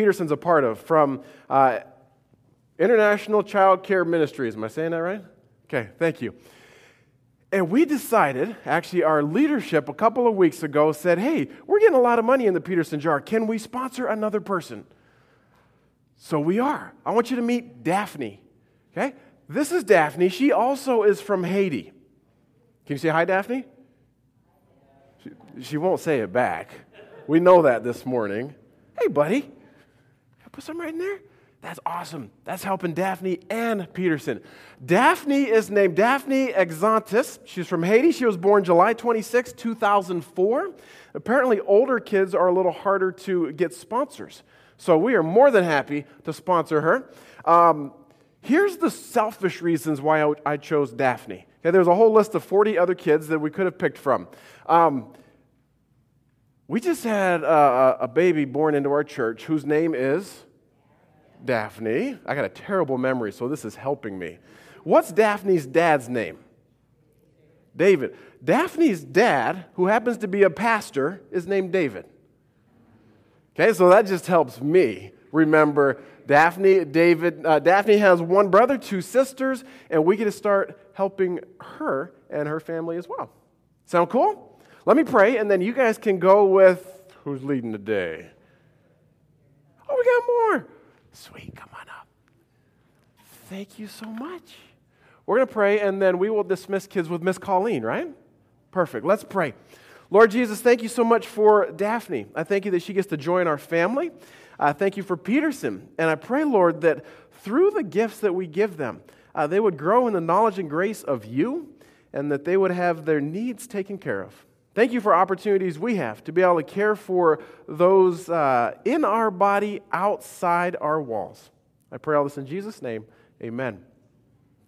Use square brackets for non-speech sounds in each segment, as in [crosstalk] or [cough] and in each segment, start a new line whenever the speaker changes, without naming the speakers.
Peterson's a part of from uh, International Child Care Ministries. Am I saying that right? Okay, thank you. And we decided, actually, our leadership a couple of weeks ago said, hey, we're getting a lot of money in the Peterson jar. Can we sponsor another person? So we are. I want you to meet Daphne. Okay? This is Daphne. She also is from Haiti. Can you say hi, Daphne? She, she won't say it back. We know that this morning. Hey, buddy. Put some right in there. That's awesome. That's helping Daphne and Peterson. Daphne is named Daphne Exantis. She's from Haiti. She was born July 26, 2004. Apparently, older kids are a little harder to get sponsors. So we are more than happy to sponsor her. Um, here's the selfish reasons why I, chose Daphne. Okay, there's a whole list of 40 other kids that we could have picked from. Um, we just had a, a baby born into our church whose name is Daphne. I got a terrible memory, so this is helping me. What's Daphne's dad's name? David. Daphne's dad, who happens to be a pastor, is named David. Okay, so that just helps me remember Daphne. David. Uh, Daphne has one brother, two sisters, and we get to start helping her and her family as well. Sound cool? Let me pray, and then you guys can go with who's leading the day. Oh, we got more. Sweet, come on up. Thank you so much. We're going to pray, and then we will dismiss kids with Miss Colleen, right? Perfect. Let's pray. Lord Jesus, thank you so much for Daphne. I thank you that she gets to join our family. I thank you for Peterson. And I pray, Lord, that through the gifts that we give them, uh, they would grow in the knowledge and grace of you and that they would have their needs taken care of. Thank you for opportunities we have to be able to care for those uh, in our body outside our walls. I pray all this in Jesus' name. Amen.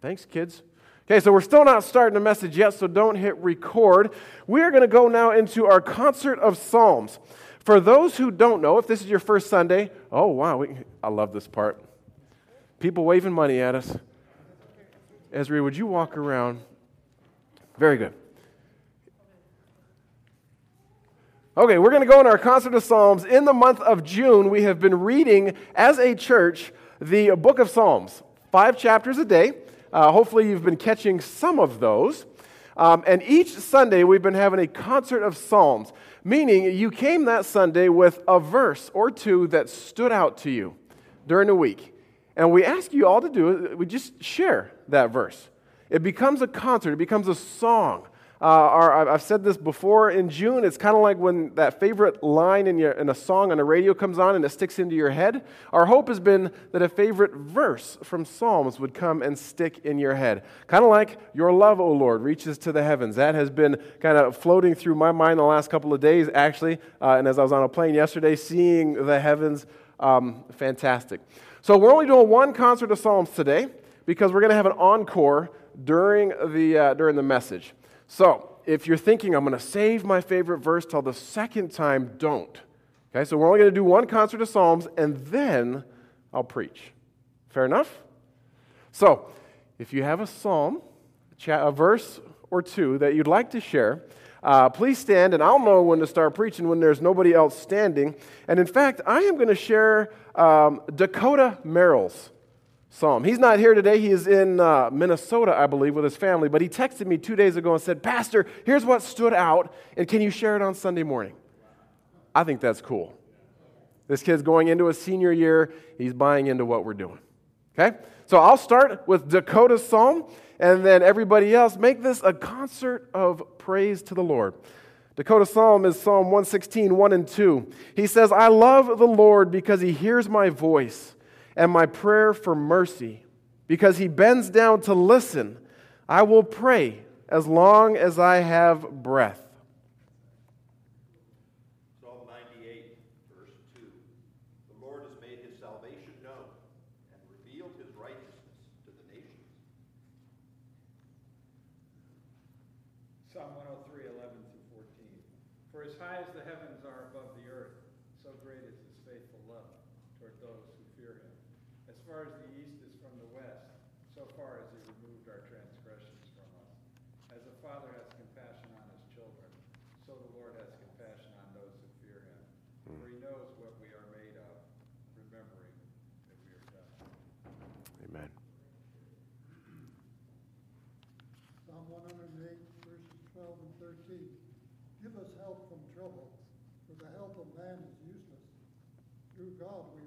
Thanks, kids. Okay, so we're still not starting the message yet, so don't hit record. We are going to go now into our concert of Psalms. For those who don't know, if this is your first Sunday, oh, wow, we, I love this part. People waving money at us. Ezra, would you walk around? Very good. Okay, we're going to go in our concert of Psalms. In the month of June, we have been reading as a church the book of Psalms, five chapters a day. Uh, hopefully, you've been catching some of those. Um, and each Sunday, we've been having a concert of Psalms, meaning you came that Sunday with a verse or two that stood out to you during the week. And we ask you all to do it, we just share that verse. It becomes a concert, it becomes a song. Uh, our, I've said this before in June. It's kind of like when that favorite line in, your, in a song on the radio comes on and it sticks into your head. Our hope has been that a favorite verse from Psalms would come and stick in your head. Kind of like, Your love, O Lord, reaches to the heavens. That has been kind of floating through my mind the last couple of days, actually. Uh, and as I was on a plane yesterday, seeing the heavens, um, fantastic. So we're only doing one concert of Psalms today because we're going to have an encore during the, uh, during the message. So, if you're thinking, I'm going to save my favorite verse till the second time, don't. Okay, so we're only going to do one concert of Psalms and then I'll preach. Fair enough? So, if you have a psalm, a verse or two that you'd like to share, uh, please stand, and I'll know when to start preaching when there's nobody else standing. And in fact, I am going to share um, Dakota Merrill's psalm. He's not here today. He is in uh, Minnesota, I believe, with his family. But he texted me two days ago and said, Pastor, here's what stood out, and can you share it on Sunday morning? I think that's cool. This kid's going into a senior year. He's buying into what we're doing. Okay? So I'll start with Dakota's psalm, and then everybody else make this a concert of praise to the Lord. Dakota Psalm is Psalm 116, 1 and 2. He says, I love the Lord because he hears my voice and my prayer for mercy. Because he bends down to listen, I will pray as long as I have breath.
Psalm 98, verse 2. The Lord has made his salvation known and revealed his righteousness to the nations. Psalm 103, 11 through 14. For as high as the heavens are above far as the east is from the west, so far as he removed our transgressions
from us. As a father has compassion on his children, so the Lord has compassion on those who fear him. For he hmm. knows what we are made of, remembering that we are dust. Amen.
Psalm
108, verses 12 and 13. Give us help from trouble, for the help of man is useless. Through God we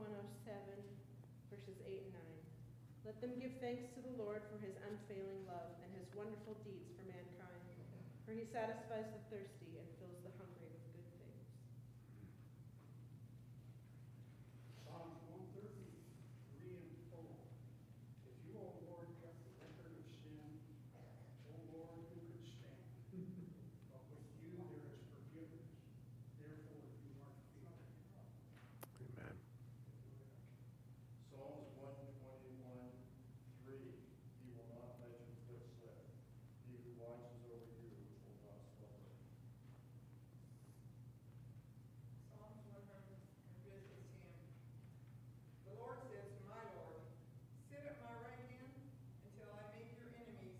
107, verses 8 and 9. Let them give thanks to the Lord for his unfailing love and his wonderful deeds for mankind. For he satisfies the thirsty and fills the hungry with good things.
Psalms one thirty, three and four. If you, O Lord, kept the record of sin, O Lord, who could stand? But with you there is forgiveness, therefore you are feared.
Amen.
Psalms one twenty-one, three, he will not let your foot slip. He who watches over you will not slumber.
Psalms one hundred and fifty-ten. The Lord says to my Lord, Sit at my right hand until I make your enemies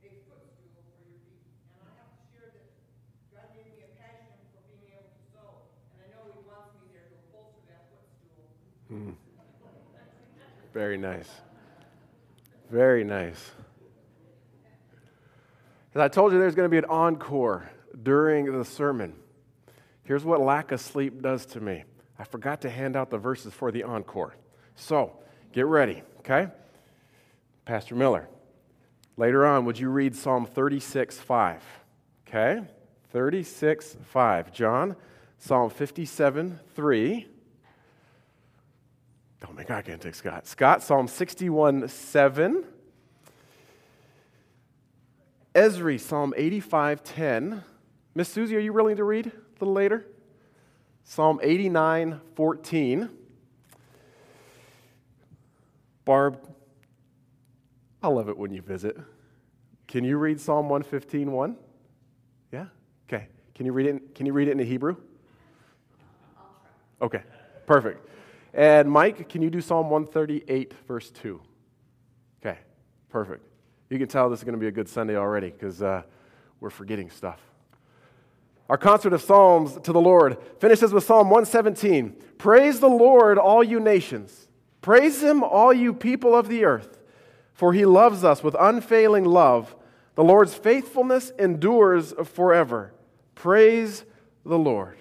a footstool for your feet. And I have to share that God gave me a passion for being able to sew, and I know He wants me there to upholster that footstool.
Very nice. Very nice. As I told you, there's going to be an encore during the sermon. Here's what lack of sleep does to me I forgot to hand out the verses for the encore. So get ready, okay? Pastor Miller, later on, would you read Psalm 36 5? Okay? 36 5. John, Psalm 57 3. Don't make eye contact, Scott. Scott, Psalm 61 7. Esri, Psalm 85 10. Miss Susie, are you willing to read a little later? Psalm 89 14. Barb, I love it when you visit. Can you read Psalm 115 1? Yeah? Okay. Can you read it in, can you read it in Hebrew? Okay. Perfect. And Mike, can you do Psalm 138, verse 2? Okay, perfect. You can tell this is going to be a good Sunday already because uh, we're forgetting stuff. Our concert of Psalms to the Lord finishes with Psalm 117 Praise the Lord, all you nations. Praise him, all you people of the earth, for he loves us with unfailing love. The Lord's faithfulness endures forever. Praise the Lord.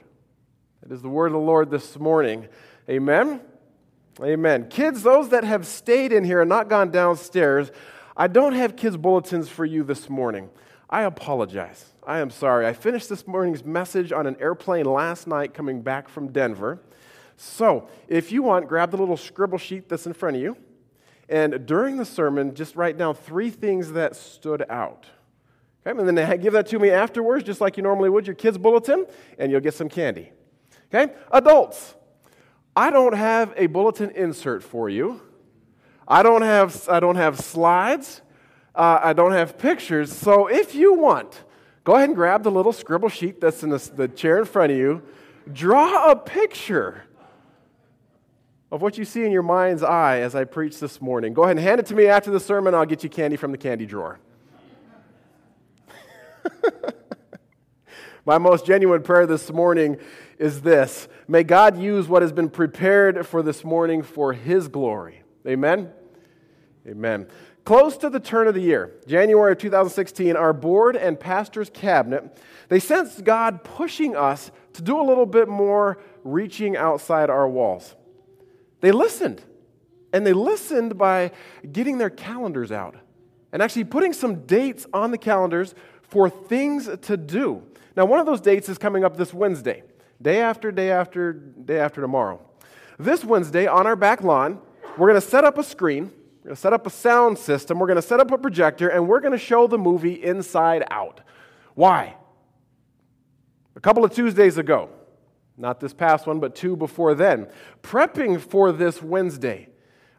It is the word of the Lord this morning. Amen. Amen. Kids, those that have stayed in here and not gone downstairs, I don't have kids' bulletins for you this morning. I apologize. I am sorry. I finished this morning's message on an airplane last night coming back from Denver. So, if you want, grab the little scribble sheet that's in front of you. And during the sermon, just write down three things that stood out. Okay? And then [laughs] give that to me afterwards, just like you normally would your kids' bulletin, and you'll get some candy. Okay? Adults, I don't have a bulletin insert for you. I don't have, I don't have slides. Uh, I don't have pictures. So if you want, go ahead and grab the little scribble sheet that's in the, the chair in front of you. Draw a picture of what you see in your mind's eye as I preach this morning. Go ahead and hand it to me after the sermon. I'll get you candy from the candy drawer. [laughs] My most genuine prayer this morning is this May God use what has been prepared for this morning for His glory. Amen? Amen. Close to the turn of the year, January of 2016, our board and pastor's cabinet, they sensed God pushing us to do a little bit more reaching outside our walls. They listened. And they listened by getting their calendars out and actually putting some dates on the calendars for things to do. Now, one of those dates is coming up this Wednesday, day after day after day after tomorrow. This Wednesday, on our back lawn, we're going to set up a screen, we're going to set up a sound system, we're going to set up a projector, and we're going to show the movie Inside Out. Why? A couple of Tuesdays ago, not this past one, but two before then, prepping for this Wednesday,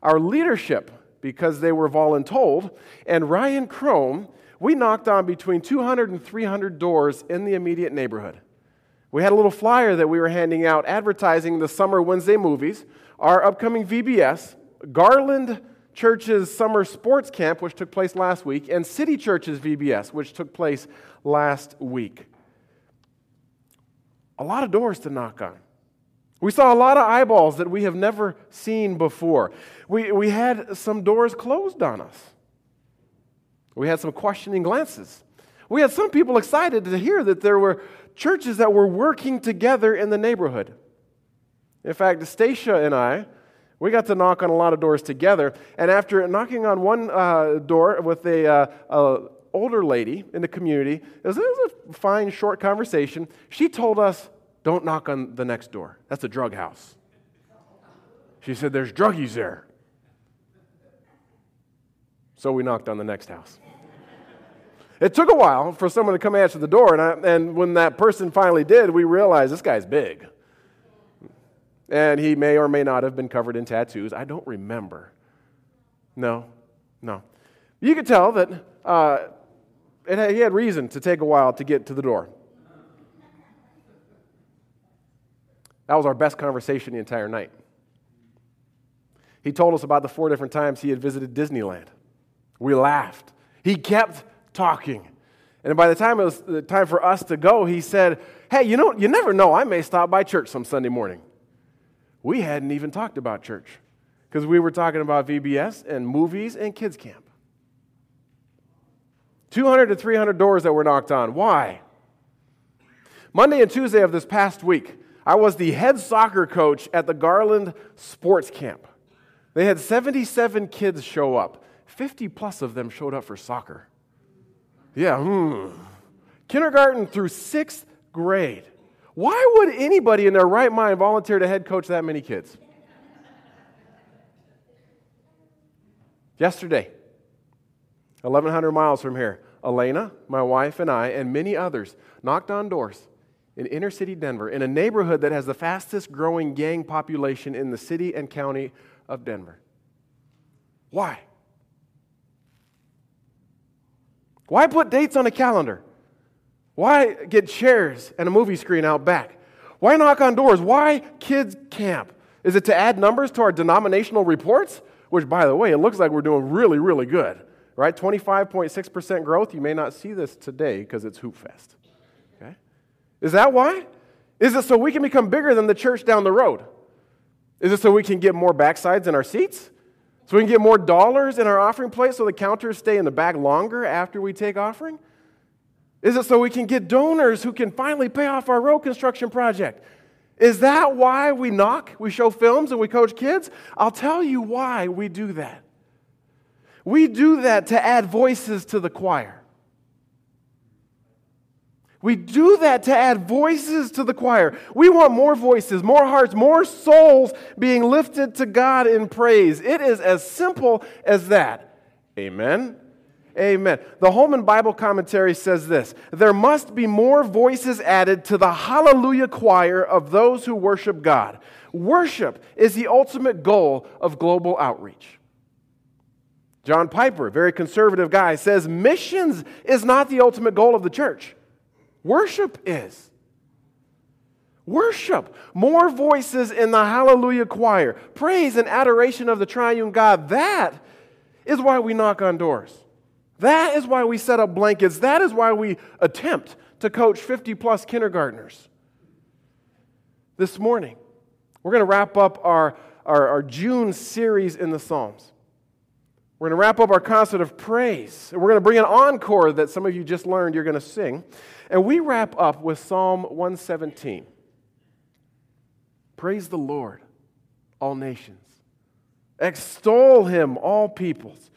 our leadership, because they were voluntold, and Ryan Chrome, we knocked on between 200 and 300 doors in the immediate neighborhood. We had a little flyer that we were handing out advertising the summer Wednesday movies. our upcoming VBS, Garland Church's summer sports camp, which took place last week, and City Church's VBS, which took place last week. A lot of doors to knock on. We saw a lot of eyeballs that we have never seen before. We, we had some doors closed on us. We had some questioning glances. We had some people excited to hear that there were churches that were working together in the neighborhood. In fact, Stacia and I, we got to knock on a lot of doors together. And after knocking on one uh, door with a, uh, a, older lady in the community, it was, it was a fine, short conversation. She told us, "Don't knock on the next door. That's a drug house." She said, "There's druggies there." So we knocked on the next house. It took a while for someone to come answer the door, and, I, and when that person finally did, we realized this guy's big. And he may or may not have been covered in tattoos. I don't remember. No, no. You could tell that uh, had, he had reason to take a while to get to the door. That was our best conversation the entire night. He told us about the four different times he had visited Disneyland. We laughed. He kept talking. And by the time it was the time for us to go, he said, Hey, you know, you never know. I may stop by church some Sunday morning. We hadn't even talked about church because we were talking about VBS and movies and kids' camp. 200 to 300 doors that were knocked on. Why? Monday and Tuesday of this past week, I was the head soccer coach at the Garland Sports Camp. They had 77 kids show up. 50 plus of them showed up for soccer. Yeah, hmm. Kindergarten through sixth grade. Why would anybody in their right mind volunteer to head coach that many kids? Yesterday, 1,100 miles from here, Elena, my wife, and I, and many others knocked on doors in inner city Denver, in a neighborhood that has the fastest growing gang population in the city and county of Denver. Why? Why put dates on a calendar? Why get chairs and a movie screen out back? Why knock on doors? Why kids camp? Is it to add numbers to our denominational reports? Which, by the way, it looks like we're doing really, really good, right? 25.6% growth. You may not see this today because it's Hoop Fest. Okay? Is that why? Is it so we can become bigger than the church down the road? Is it so we can get more backsides in our seats? So we can get more dollars in our offering plate so the counters stay in the bag longer after we take offering? Is it so we can get donors who can finally pay off our road construction project? Is that why we knock, we show films, and we coach kids? I'll tell you why we do that. We do that to add voices to the choir. We do that to add voices to the choir. We want more voices, more hearts, more souls being lifted to God in praise. It is as simple as that. Amen. Amen. The Holman Bible Commentary says this There must be more voices added to the hallelujah choir of those who worship God. Worship is the ultimate goal of global outreach. John Piper, very conservative guy, says missions is not the ultimate goal of the church. Worship is. Worship. More voices in the hallelujah choir. Praise and adoration of the triune God. That is why we knock on doors. That is why we set up blankets. That is why we attempt to coach 50 plus kindergartners. This morning, we're going to wrap up our, our, our June series in the Psalms. We're going to wrap up our concert of praise. And we're going to bring an encore that some of you just learned you're going to sing. And we wrap up with Psalm 117. Praise the Lord, all nations. Extol him, all peoples.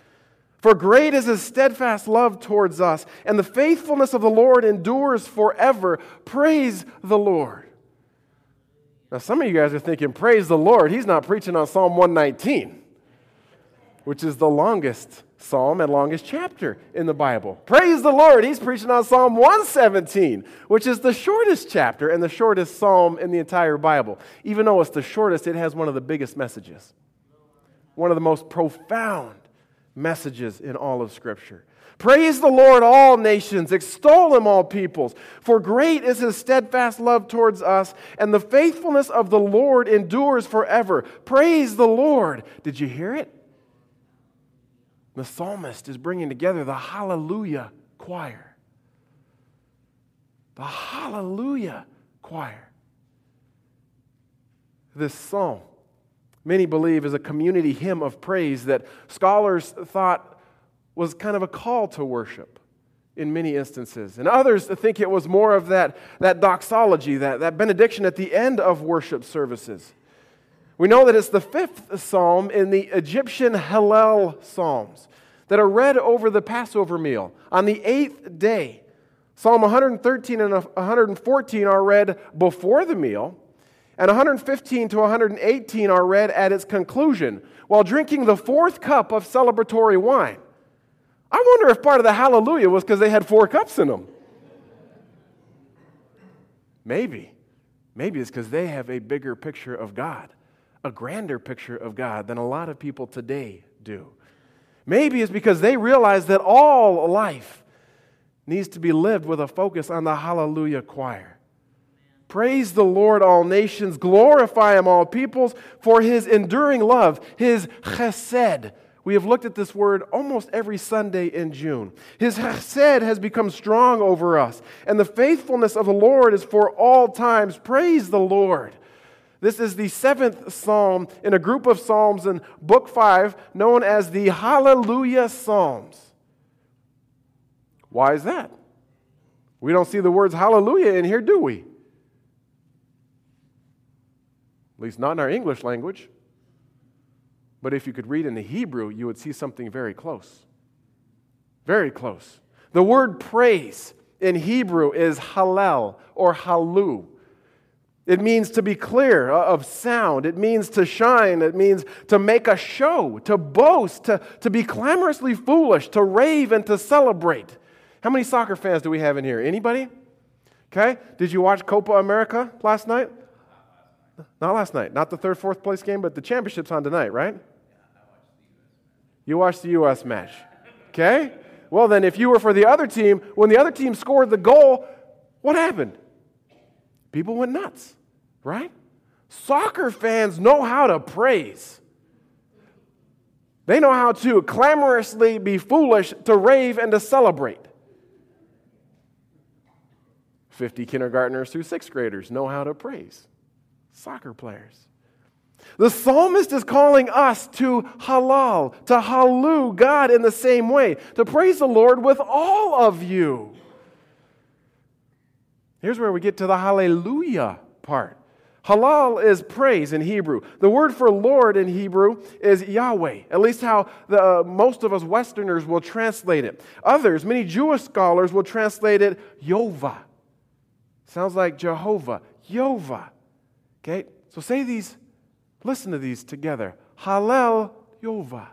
For great is his steadfast love towards us, and the faithfulness of the Lord endures forever. Praise the Lord. Now, some of you guys are thinking, Praise the Lord. He's not preaching on Psalm 119, which is the longest psalm and longest chapter in the Bible. Praise the Lord. He's preaching on Psalm 117, which is the shortest chapter and the shortest psalm in the entire Bible. Even though it's the shortest, it has one of the biggest messages, one of the most profound messages in all of Scripture. Praise the Lord, all nations. Extol him, all peoples. For great is his steadfast love towards us, and the faithfulness of the Lord endures forever. Praise the Lord. Did you hear it? The psalmist is bringing together the Hallelujah choir. The Hallelujah choir. This psalm, many believe, is a community hymn of praise that scholars thought was kind of a call to worship in many instances. And others think it was more of that, that doxology, that, that benediction at the end of worship services. We know that it's the fifth psalm in the Egyptian Hallel Psalms that are read over the Passover meal on the eighth day. Psalm 113 and 114 are read before the meal, and 115 to 118 are read at its conclusion while drinking the fourth cup of celebratory wine. I wonder if part of the hallelujah was because they had four cups in them. Maybe. Maybe it's because they have a bigger picture of God, a grander picture of God than a lot of people today do. Maybe it's because they realize that all life needs to be lived with a focus on the hallelujah choir. Praise the Lord, all nations. Glorify him, all peoples, for his enduring love, his chesed we have looked at this word almost every Sunday in June. His chesed has become strong over us, and the faithfulness of the Lord is for all times. Praise the Lord. This is the seventh psalm in a group of psalms in Book 5 known as the Hallelujah Psalms. Why is that? We don't see the words hallelujah in here, do we? At least not in our English language. But if you could read in the Hebrew, you would see something very close. Very close. The word praise in Hebrew is hallel or halu. It means to be clear uh, of sound. It means to shine. It means to make a show, to boast, to, to be clamorously foolish, to rave, and to celebrate. How many soccer fans do we have in here? Anybody? Okay. Did you watch Copa America last night? Not last night. Not the third, fourth place game, but the championship's on tonight, right? You watched the U.S. match. Okay? Well, then, if you were for the other team, when the other team scored the goal, what happened? People went nuts, right? Soccer fans know how to praise. They know how to clamorously be foolish, to rave, and to celebrate. 50 kindergartners through sixth graders know how to praise soccer players. The psalmist is calling us to halal, to halu God in the same way, to praise the Lord with all of you. Here's where we get to the hallelujah part. Halal is praise in Hebrew. The word for Lord in Hebrew is Yahweh, at least how the, uh, most of us Westerners will translate it. Others, many Jewish scholars, will translate it Yova. Sounds like Jehovah, Yova. Okay, so say these, listen to these together. Hallel Yova.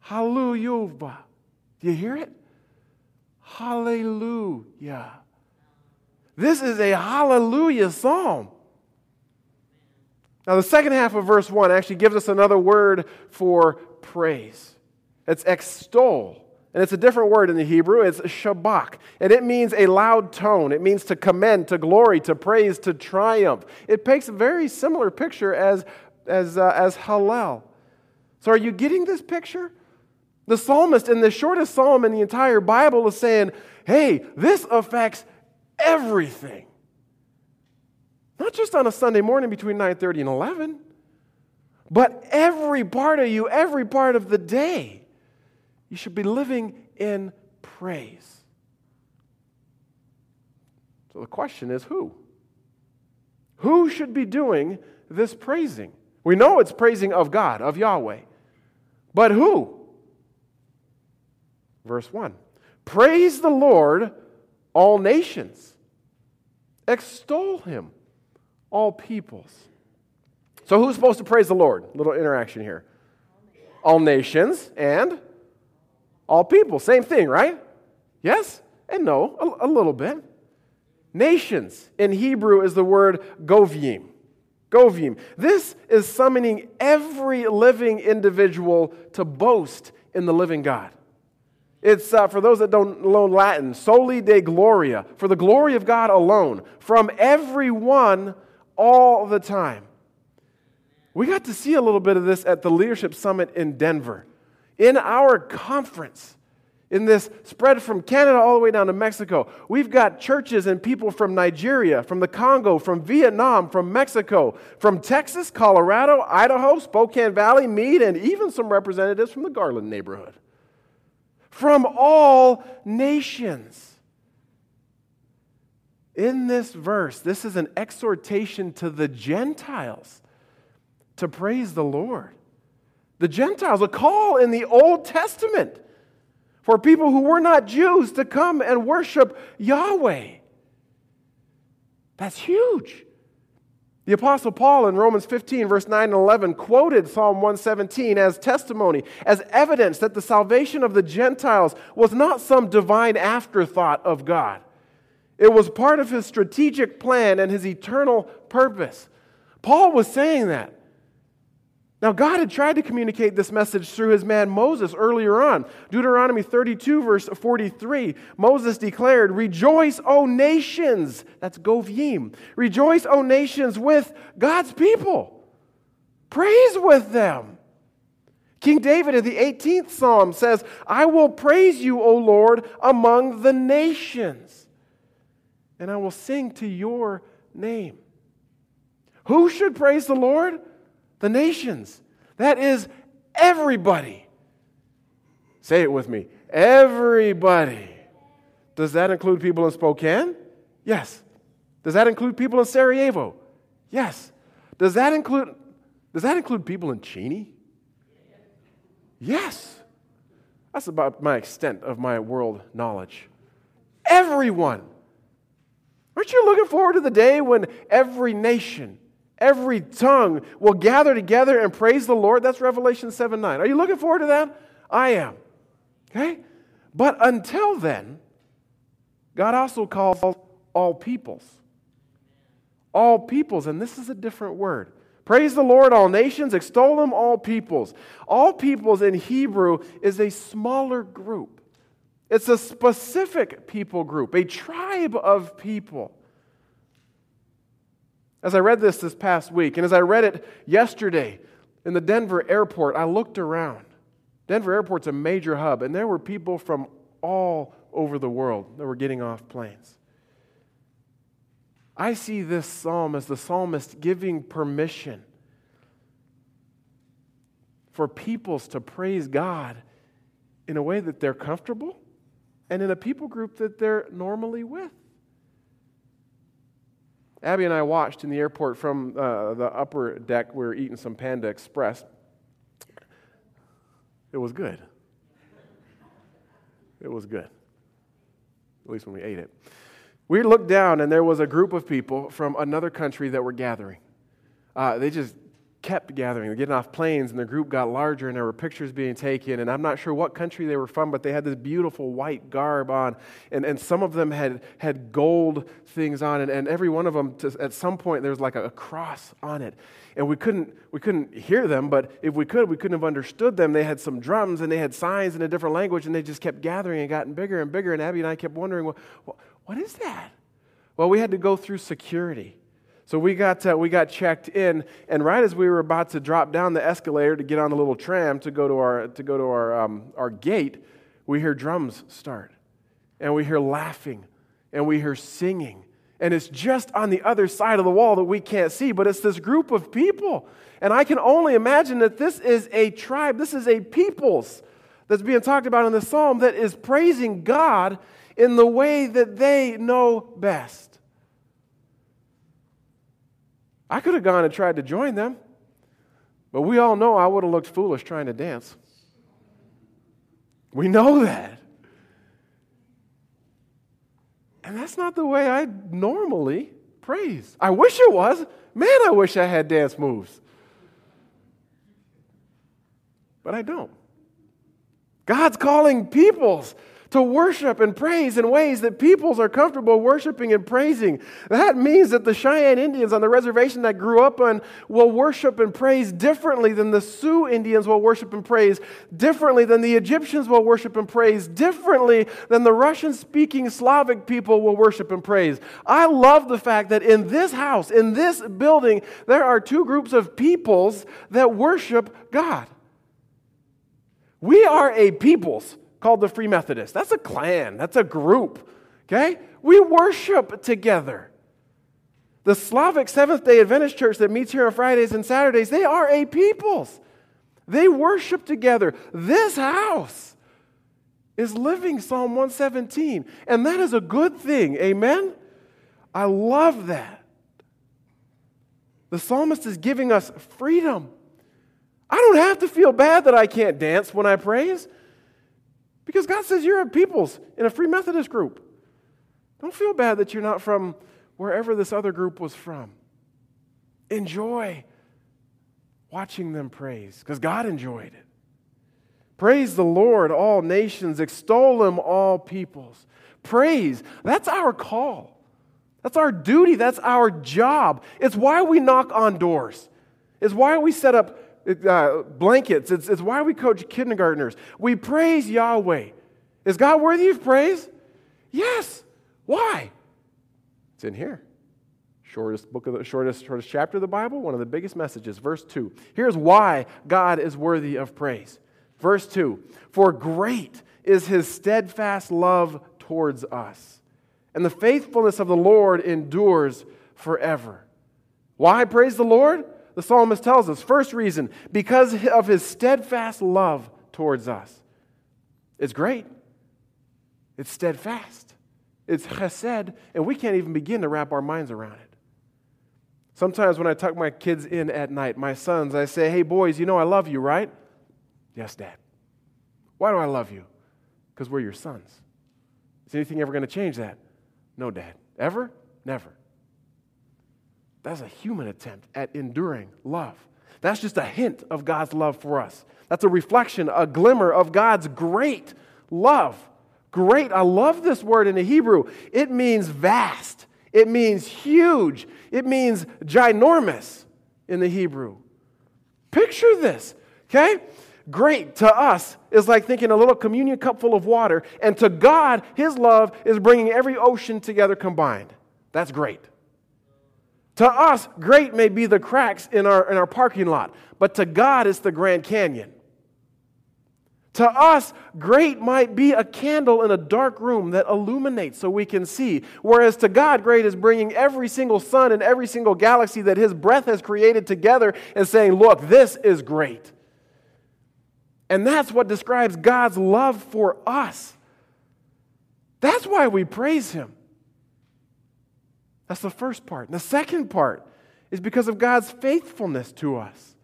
Hallelujah. Do you hear it? Hallelujah. This is a hallelujah psalm. Now, the second half of verse 1 actually gives us another word for praise. It's extol. And it's a different word in the Hebrew. It's shabach. And it means a loud tone. It means to commend, to glory, to praise, to triumph. It paints a very similar picture as, as, uh, as Hallel. So, are you getting this picture? The psalmist in the shortest psalm in the entire Bible is saying, hey, this affects everything. Not just on a Sunday morning between 9:30 and 11, but every part of you, every part of the day. You should be living in praise. So the question is who? Who should be doing this praising? We know it's praising of God, of Yahweh. But who? Verse 1 Praise the Lord, all nations. Extol him, all peoples. So who's supposed to praise the Lord? Little interaction here. All nations and all people, same thing, right? Yes and no, a, a little bit. Nations in Hebrew is the word goyim. Goyim. This is summoning every living individual to boast in the living God. It's uh, for those that don't know Latin, soli de gloria, for the glory of God alone, from everyone all the time. We got to see a little bit of this at the Leadership Summit in Denver. In our conference, in this spread from Canada all the way down to Mexico, we've got churches and people from Nigeria, from the Congo, from Vietnam, from Mexico, from Texas, Colorado, Idaho, Spokane Valley, Mead, and even some representatives from the Garland neighborhood. From all nations. In this verse, this is an exhortation to the Gentiles to praise the Lord. The Gentiles, a call in the Old Testament for people who were not Jews to come and worship Yahweh. That's huge. The Apostle Paul in Romans 15, verse 9 and 11, quoted Psalm 117 as testimony, as evidence that the salvation of the Gentiles was not some divine afterthought of God. It was part of his strategic plan and his eternal purpose. Paul was saying that. Now, God had tried to communicate this message through his man Moses earlier on. Deuteronomy 32, verse 43, Moses declared, Rejoice, O nations. That's Goyim. Rejoice, O nations, with God's people. Praise with them. King David in the 18th Psalm says, I will praise you, O Lord, among the nations, and I will sing to your name. Who should praise the Lord? The nations. That is everybody. Say it with me. Everybody. Does that include people in Spokane? Yes. Does that include people in Sarajevo? Yes. Does that include does that include people in Cheney? Yes. That's about my extent of my world knowledge. Everyone. Aren't you looking forward to the day when every nation, Every tongue will gather together and praise the Lord. That's Revelation 7 9. Are you looking forward to that? I am. Okay? But until then, God also calls all peoples. All peoples, and this is a different word. Praise the Lord, all nations, extol him, all peoples. All peoples in Hebrew is a smaller group, it's a specific people group, a tribe of people. As I read this this past week, and as I read it yesterday in the Denver airport, I looked around. Denver airport's a major hub, and there were people from all over the world that were getting off planes. I see this psalm as the psalmist giving permission for peoples to praise God in a way that they're comfortable and in a people group that they're normally with. Abby and I watched in the airport from uh, the upper deck. We were eating some Panda Express. It was good. It was good. At least when we ate it. We looked down, and there was a group of people from another country that were gathering. Uh, they just kept gathering. They're getting off planes, and the group got larger, and there were pictures being taken. And I'm not sure what country they were from, but they had this beautiful white garb on. And, and some of them had, had gold things on. And, and every one of them, to, at some point, there was like a, a cross on it. And we couldn't, we couldn't hear them, but if we could, we couldn't have understood them. They had some drums, and they had signs in a different language, and they just kept gathering and gotten bigger and bigger. And Abby and I kept wondering, well, what is that? Well, we had to go through security. So we got, uh, we got checked in, and right as we were about to drop down the escalator to get on the little tram to go to our, to go to our, um, our gate, we hear drums start, and we hear laughing, and we hear singing. And it's just on the other side of the wall that we can't see, but it's this group of people. And I can only imagine that this is a tribe, this is a peoples that's being talked about in the psalm that is praising God in the way that they know best. I could have gone and tried to join them, but we all know I would have looked foolish trying to dance. We know that. And that's not the way I normally praise. I wish it was. Man, I wish I had dance moves. But I don't. God's calling peoples to worship and praise in ways that peoples are comfortable worshiping and praising. That means that the Cheyenne Indians on the reservation that grew up on will worship and praise differently than the Sioux Indians will worship and praise, differently than the Egyptians will worship and praise, differently than the Russian speaking Slavic people will worship and praise. I love the fact that in this house, in this building, there are two groups of peoples that worship God. We are a peoples called the Free Methodists. That's a clan, that's a group, okay? We worship together. The Slavic Seventh day Adventist church that meets here on Fridays and Saturdays, they are a peoples. They worship together. This house is living Psalm 117, and that is a good thing. Amen? I love that. The psalmist is giving us freedom. I don't have to feel bad that I can't dance when I praise. Because God says you're a peoples in a Free Methodist group. Don't feel bad that you're not from wherever this other group was from. Enjoy watching them praise because God enjoyed it. Praise the Lord, all nations, extol Him, all peoples. Praise, that's our call. That's our duty. That's our job. It's why we knock on doors. It's why we set up uh, blankets. It's, it's why we coach kindergartners. We praise Yahweh. Is God worthy of praise? Yes. Why? It's in here. Shortest book of the shortest, shortest chapter of the Bible, one of the biggest messages. Verse 2. Here's why God is worthy of praise. Verse 2 For great is his steadfast love towards us, and the faithfulness of the Lord endures forever. Why praise the Lord? The psalmist tells us. First reason, because of his steadfast love towards us. It's great, it's steadfast, it's chesed, and we can't even begin to wrap our minds around it. Sometimes when I tuck my kids in at night, my sons, I say, Hey, boys, you know I love you, right? Yes, Dad. Why do I love you? Because we're your sons. Is anything ever going to change that? No, Dad. Ever? Never. That's a human attempt at enduring love. That's just a hint of God's love for us. That's a reflection, a glimmer of God's great love. Great. I love this word in the Hebrew. It means vast, it means huge, it means ginormous in the Hebrew. Picture this, okay? Great to us is like thinking a little communion cup full of water, and to God, His love is bringing every ocean together combined. That's great. To us, great may be the cracks in our, in our parking lot, but to God, it's the Grand Canyon. To us, great might be a candle in a dark room that illuminates so we can see. Whereas to God, great is bringing every single sun and every single galaxy that His breath has created together and saying, Look, this is great. And that's what describes God's love for us. That's why we praise Him. That's the first part. And the second part is because of God's faithfulness to us.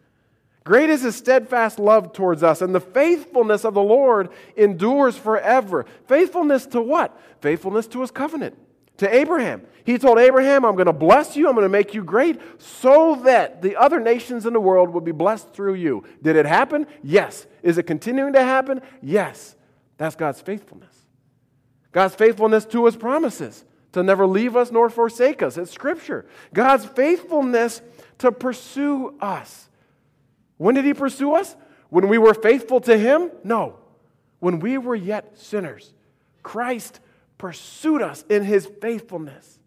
Great is his steadfast love towards us, and the faithfulness of the Lord endures forever. Faithfulness to what? Faithfulness to his covenant. To Abraham. He told Abraham, I'm going to bless you, I'm going to make you great, so that the other nations in the world will be blessed through you. Did it happen? Yes. Is it continuing to happen? Yes. That's God's faithfulness. God's faithfulness to his promises to never leave us nor forsake us. It's Scripture. God's faithfulness to pursue us. When did He pursue us? When we were faithful to Him? No. When we were yet sinners. Christ pursued us in His faithfulness.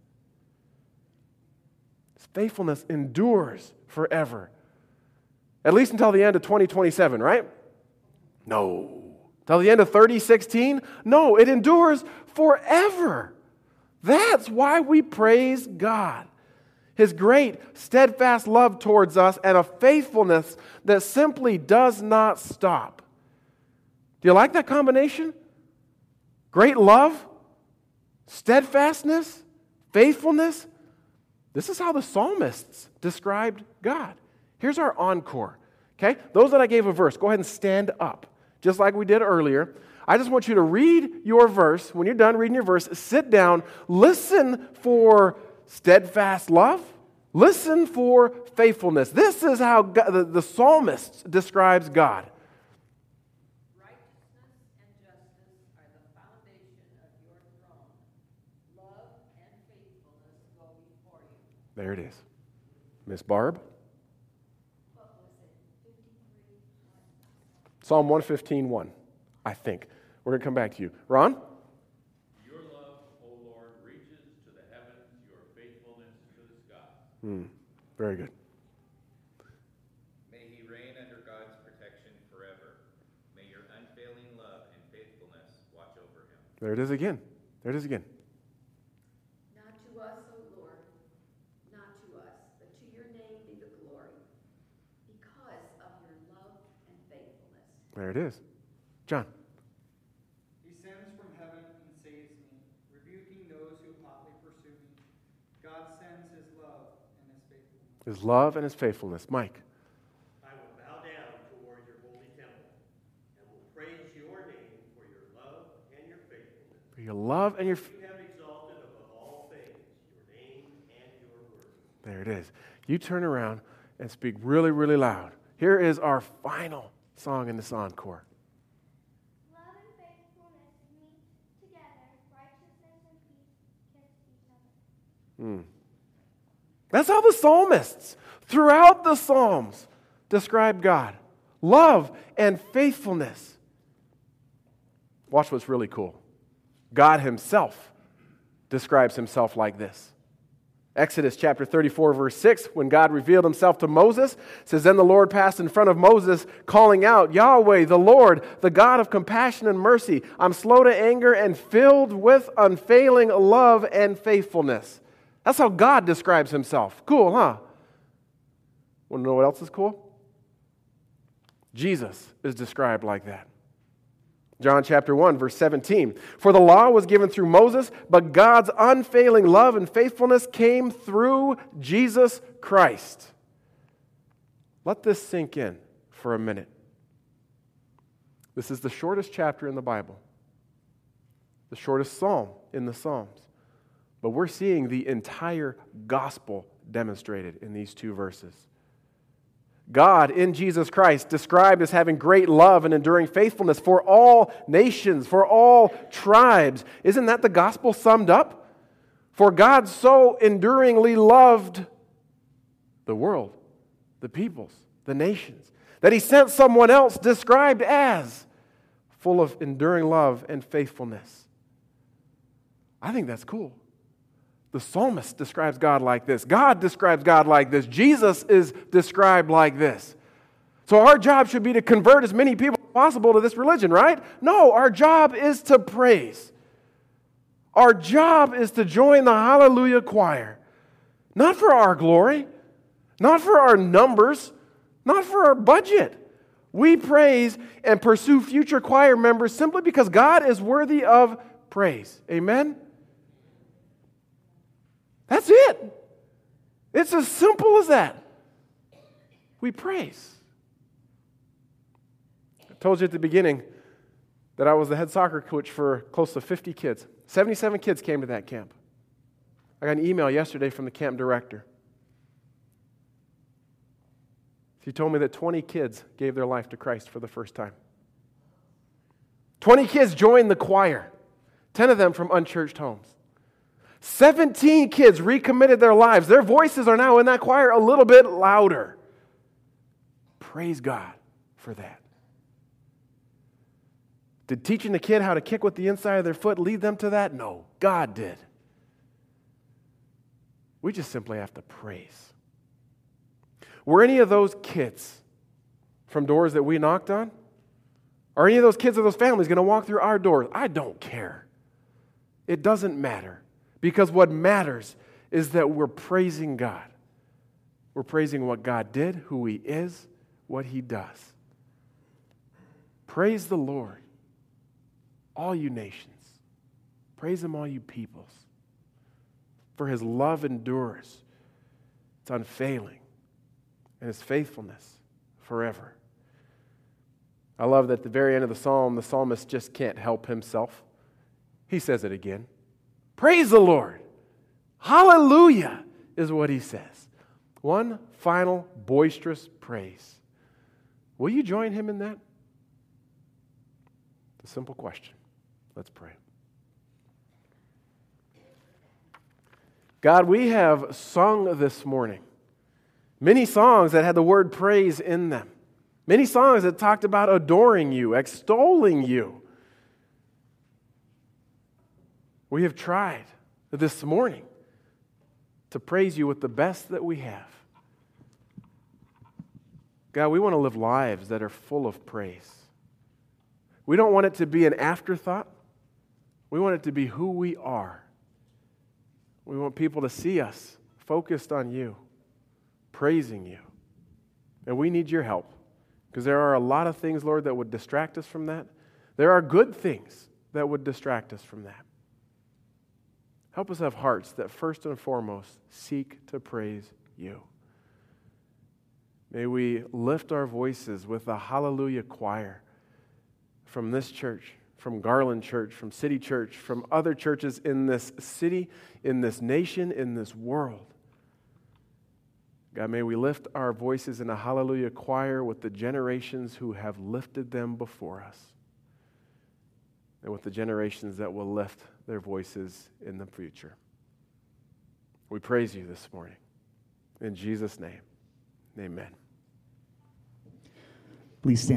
His faithfulness endures forever. At least until the end of 2027, right? No. Till the end of 3016? No, it endures forever. That's why we praise God. His great, steadfast love towards us and a faithfulness that simply does not stop. Do you like that combination? Great love, steadfastness, faithfulness. This is how the psalmists described God. Here's our encore. Okay? Those that I gave a verse, go ahead and stand up, just like we did earlier. I just want you to read your verse. When you're done reading your verse, sit down, listen for steadfast love, listen for faithfulness. This is how God, the, the psalmist describes God. There it is. Miss Barb? Psalm 115, 1, I think. We're going to come back to you. Ron?
Your love, O Lord, reaches to the heavens, your faithfulness to the sky.
Hmm. Very good.
May he reign under God's protection forever. May your unfailing love and faithfulness watch over him.
There it is again. There it is again.
Not to us, O Lord, not to us, but to your name be the glory, because of your love and faithfulness.
There it is. John?
He sends from heaven and saves me, rebuking those who hotly pursue me. God sends his love and his faithfulness.
His love and his faithfulness. Mike?
I will bow down toward your holy temple and will praise your name for your love and your faithfulness.
For your love and your.
You have exalted above all things your name and your word.
There it is. You turn around and speak really, really loud. Here is our final song in this encore.
Love and faithfulness meet together, righteousness and peace kiss each
Hmm. That's how the psalmists throughout the Psalms describe God love and faithfulness. Watch what's really cool. God Himself describes Himself like this. Exodus chapter 34, verse 6, when God revealed himself to Moses, says, Then the Lord passed in front of Moses, calling out, Yahweh, the Lord, the God of compassion and mercy. I'm slow to anger and filled with unfailing love and faithfulness. That's how God describes himself. Cool, huh? Want to know what else is cool? Jesus is described like that. John chapter 1, verse 17. For the law was given through Moses, but God's unfailing love and faithfulness came through Jesus Christ. Let this sink in for a minute. This is the shortest chapter in the Bible, the shortest psalm in the Psalms. But we're seeing the entire gospel demonstrated in these two verses. God in Jesus Christ, described as having great love and enduring faithfulness for all nations, for all tribes. Isn't that the gospel summed up? For God so enduringly loved the world, the peoples, the nations, that he sent someone else described as full of enduring love and faithfulness. I think that's cool. The psalmist describes God like this. God describes God like this. Jesus is described like this. So our job should be to convert as many people as possible to this religion, right? No, our job is to praise. Our job is to join the hallelujah choir. Not for our glory, not for our numbers, not for our budget. We praise and pursue future choir members simply because God is worthy of praise. Amen? That's it. It's as simple as that. We praise. I told you at the beginning that I was the head soccer coach for close to 50 kids. 77 kids came to that camp. I got an email yesterday from the camp director. She told me that 20 kids gave their life to Christ for the first time. 20 kids joined the choir, 10 of them from unchurched homes. 17 kids recommitted their lives. Their voices are now in that choir a little bit louder. Praise God for that. Did teaching the kid how to kick with the inside of their foot lead them to that? No, God did. We just simply have to praise. Were any of those kids from doors that we knocked on? Are any of those kids or those families going to walk through our doors? I don't care. It doesn't matter. Because what matters is that we're praising God. We're praising what God did, who He is, what He does. Praise the Lord, all you nations. Praise Him, all you peoples. For His love endures, it's unfailing, and His faithfulness forever. I love that at the very end of the psalm, the psalmist just can't help himself. He says it again. Praise the Lord. Hallelujah is what he says. One final boisterous praise. Will you join him in that? It's a simple question. Let's pray. God, we have sung this morning many songs that had the word praise in them, many songs that talked about adoring you, extolling you. We have tried this morning to praise you with the best that we have. God, we want to live lives that are full of praise. We don't want it to be an afterthought. We want it to be who we are. We want people to see us focused on you, praising you. And we need your help because there are a lot of things, Lord, that would distract us from that. There are good things that would distract us from that. Help us have hearts that first and foremost seek to praise you. May we lift our voices with a hallelujah choir from this church, from Garland Church, from City Church, from other churches in this city, in this nation, in this world. God, may we lift our voices in a hallelujah choir with the generations who have lifted them before us, and with the generations that will lift their voices in the future. We praise you this morning. In Jesus' name, amen.
Please stand.